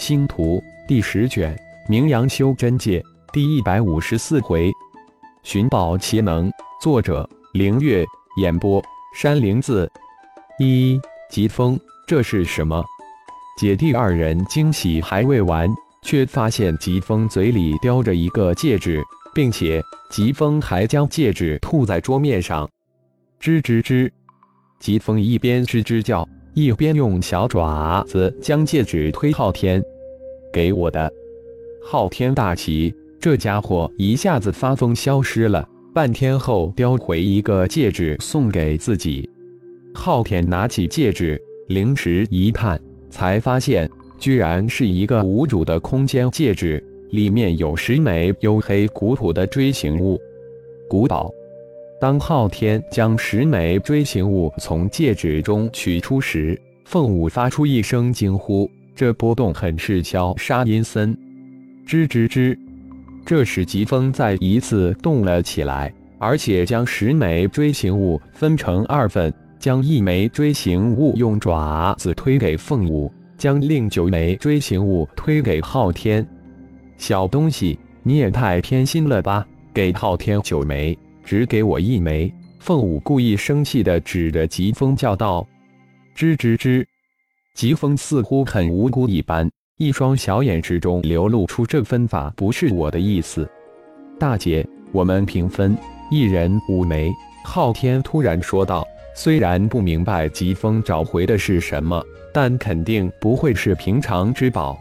星图第十卷，名扬修真界第一百五十四回，寻宝奇能。作者：凌月。演播：山灵子。一疾风，这是什么？姐弟二人惊喜还未完，却发现疾风嘴里叼着一个戒指，并且疾风还将戒指吐在桌面上。吱吱吱，疾风一边吱吱叫。一边用小爪子将戒指推昊天，给我的。昊天大喜，这家伙一下子发疯消失了，半天后叼回一个戒指送给自己。昊天拿起戒指，灵石一看，才发现居然是一个无主的空间戒指，里面有十枚黝黑古朴的锥形物，古宝。当昊天将十枚锥形物从戒指中取出时，凤舞发出一声惊呼。这波动很是消杀阴森。吱吱吱，这时疾风再一次动了起来，而且将十枚锥形物分成二份，将一枚锥形物用爪子推给凤舞，将另九枚锥形物推给昊天。小东西，你也太偏心了吧！给昊天九枚。只给我一枚！凤舞故意生气地指着疾风叫道：“吱吱吱！”疾风似乎很无辜一般，一双小眼之中流露出这分法不是我的意思。大姐，我们平分，一人五枚。昊天突然说道：“虽然不明白疾风找回的是什么，但肯定不会是平常之宝，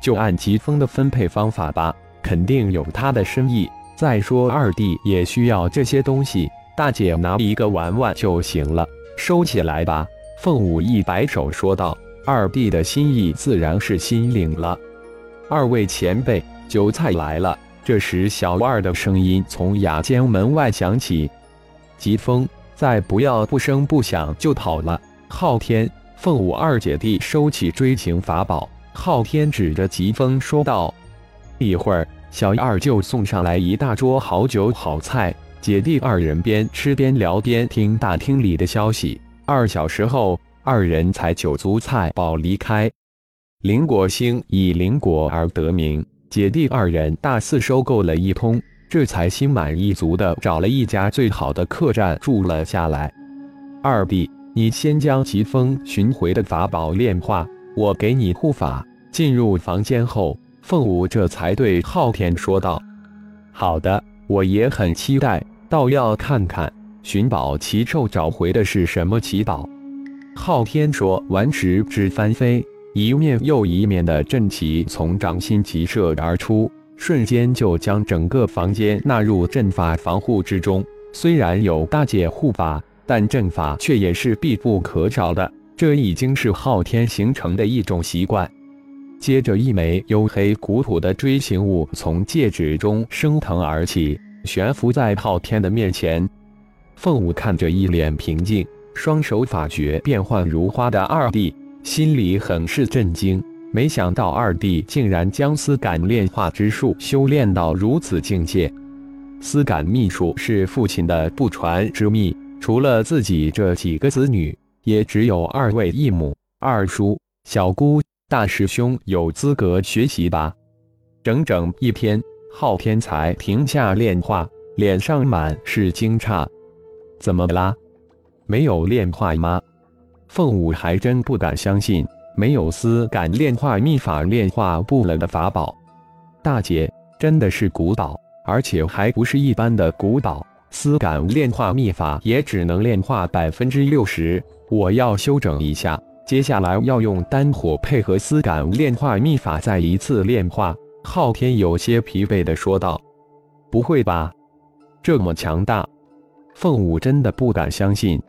就按疾风的分配方法吧，肯定有他的深意。”再说二弟也需要这些东西，大姐拿一个玩玩就行了，收起来吧。凤舞一摆手说道：“二弟的心意自然是心领了。”二位前辈，酒菜来了。这时，小二的声音从雅间门外响起：“疾风，再不要不声不响就跑了。”昊天、凤舞二姐弟收起追情法宝，昊天指着疾风说道：“一会儿。”小二就送上来一大桌好酒好菜，姐弟二人边吃边聊边听大厅里的消息。二小时后，二人才酒足菜饱离开。林果星以林果而得名，姐弟二人大肆收购了一通，这才心满意足的找了一家最好的客栈住了下来。二弟，你先将疾风寻回的法宝炼化，我给你护法。进入房间后。凤舞这才对昊天说道：“好的，我也很期待，倒要看看寻宝奇兽找回的是什么奇宝。”昊天说完时，只翻飞，一面又一面的阵旗从掌心急射而出，瞬间就将整个房间纳入阵法防护之中。虽然有大姐护法，但阵法却也是必不可少的，这已经是昊天形成的一种习惯。接着，一枚黝黑古朴的锥形物从戒指中升腾而起，悬浮在昊天的面前。凤舞看着一脸平静、双手法诀变幻如花的二弟，心里很是震惊。没想到二弟竟然将丝感炼化之术修炼到如此境界。丝感秘术是父亲的不传之秘，除了自己这几个子女，也只有二位义母、二叔、小姑。大师兄有资格学习吧？整整一天，昊天才停下炼化，脸上满是惊诧。怎么啦？没有炼化吗？凤舞还真不敢相信，没有丝感炼化秘法炼化不了的法宝。大姐，真的是古宝，而且还不是一般的古宝。丝感炼化秘法也只能炼化百分之六十，我要修整一下。接下来要用丹火配合丝感炼化秘法再一次炼化。昊天有些疲惫地说道：“不会吧，这么强大？”凤舞真的不敢相信。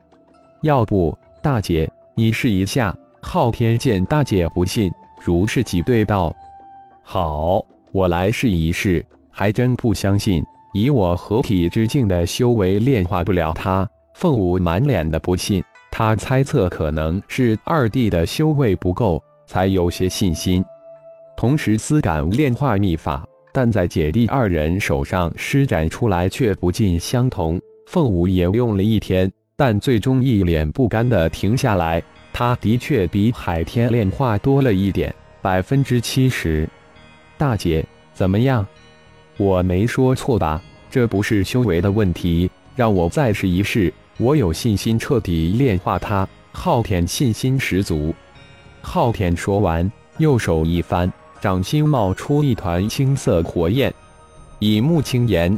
要不，大姐你试一下？昊天见大姐不信，如是挤兑道：“好，我来试一试。还真不相信，以我合体之境的修为，炼化不了它。”凤舞满脸的不信。他猜测可能是二弟的修为不够，才有些信心。同时，丝感炼化秘法，但在姐弟二人手上施展出来却不尽相同。凤舞也用了一天，但最终一脸不甘的停下来。他的确比海天炼化多了一点，百分之七十。大姐，怎么样？我没说错吧？这不是修为的问题，让我再试一试，我有信心彻底炼化它。昊天信心十足。昊天说完，右手一翻，掌心冒出一团青色火焰。以目青言，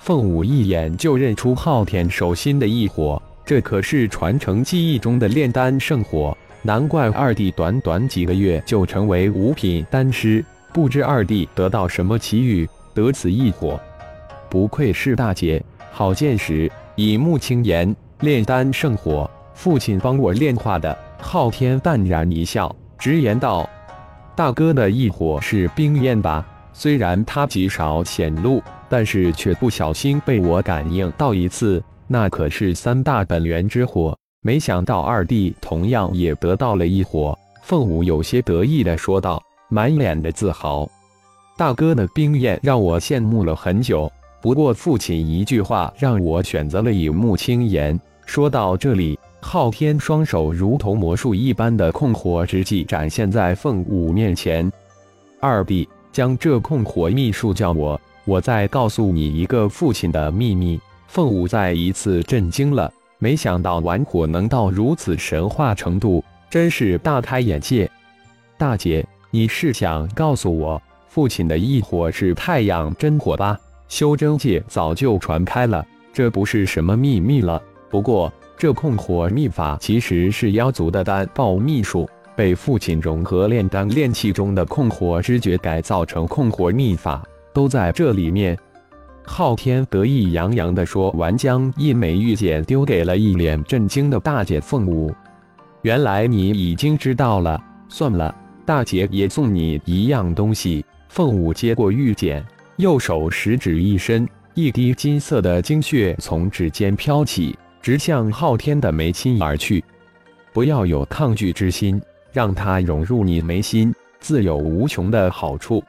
凤舞一眼就认出昊天手心的异火，这可是传承记忆中的炼丹圣火。难怪二弟短短几个月就成为五品丹师，不知二弟得到什么奇遇，得此异火。不愧是大姐，好见识！以木青言，炼丹圣火，父亲帮我炼化的。昊天淡然一笑，直言道：“大哥的异火是冰焰吧？虽然他极少显露，但是却不小心被我感应到一次，那可是三大本源之火。”没想到二弟同样也得到了一火，凤舞有些得意的说道，满脸的自豪。大哥的冰焰让我羡慕了很久，不过父亲一句话让我选择了以木清言。说到这里，昊天双手如同魔术一般的控火之技展现在凤舞面前。二弟将这控火秘术教我，我再告诉你一个父亲的秘密。凤舞再一次震惊了。没想到玩火能到如此神话程度，真是大开眼界。大姐，你是想告诉我，父亲的异火是太阳真火吧？修真界早就传开了，这不是什么秘密了。不过，这控火秘法其实是妖族的丹爆秘术，被父亲融合炼丹炼气中的控火之诀改造成控火秘法，都在这里面。昊天得意洋洋地说完，将一枚玉简丢给了一脸震惊的大姐凤舞。原来你已经知道了，算了，大姐也送你一样东西。凤舞接过玉简，右手食指一伸，一滴金色的精血从指尖飘起，直向昊天的眉心而去。不要有抗拒之心，让它融入你眉心，自有无穷的好处。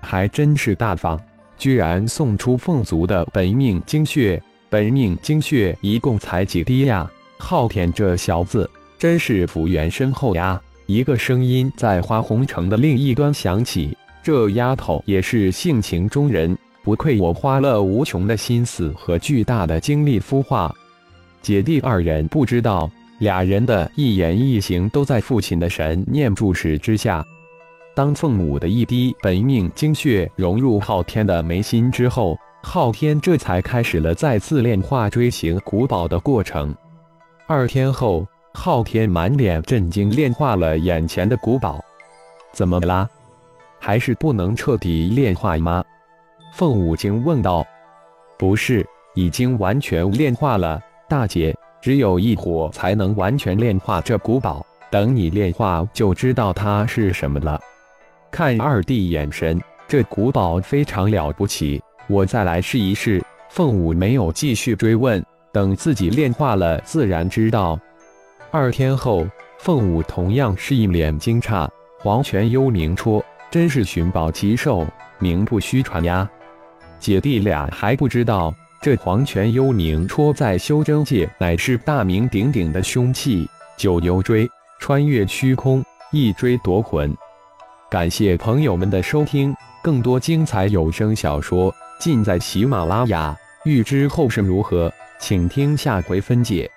还真是大方。居然送出凤族的本命精血，本命精血一共才几滴呀？昊天这小子真是福缘深厚呀！一个声音在花红城的另一端响起：“这丫头也是性情中人，不愧我花了无穷的心思和巨大的精力孵化。”姐弟二人不知道，俩人的一言一行都在父亲的神念注视之下。当凤舞的一滴本命精血融入昊天的眉心之后，昊天这才开始了再次炼化锥形古堡的过程。二天后，昊天满脸震惊，炼化了眼前的古堡。怎么啦？还是不能彻底炼化吗？凤舞惊问道。不是，已经完全炼化了，大姐。只有一火才能完全炼化这古堡，等你炼化就知道它是什么了。看二弟眼神，这古堡非常了不起，我再来试一试。凤舞没有继续追问，等自己炼化了，自然知道。二天后，凤舞同样是一脸惊诧：黄泉幽冥戳，真是寻宝奇兽，名不虚传呀！姐弟俩还不知道，这黄泉幽冥戳在修真界乃是大名鼎鼎的凶器，九牛锥，穿越虚空，一锥夺魂。感谢朋友们的收听，更多精彩有声小说尽在喜马拉雅。欲知后事如何，请听下回分解。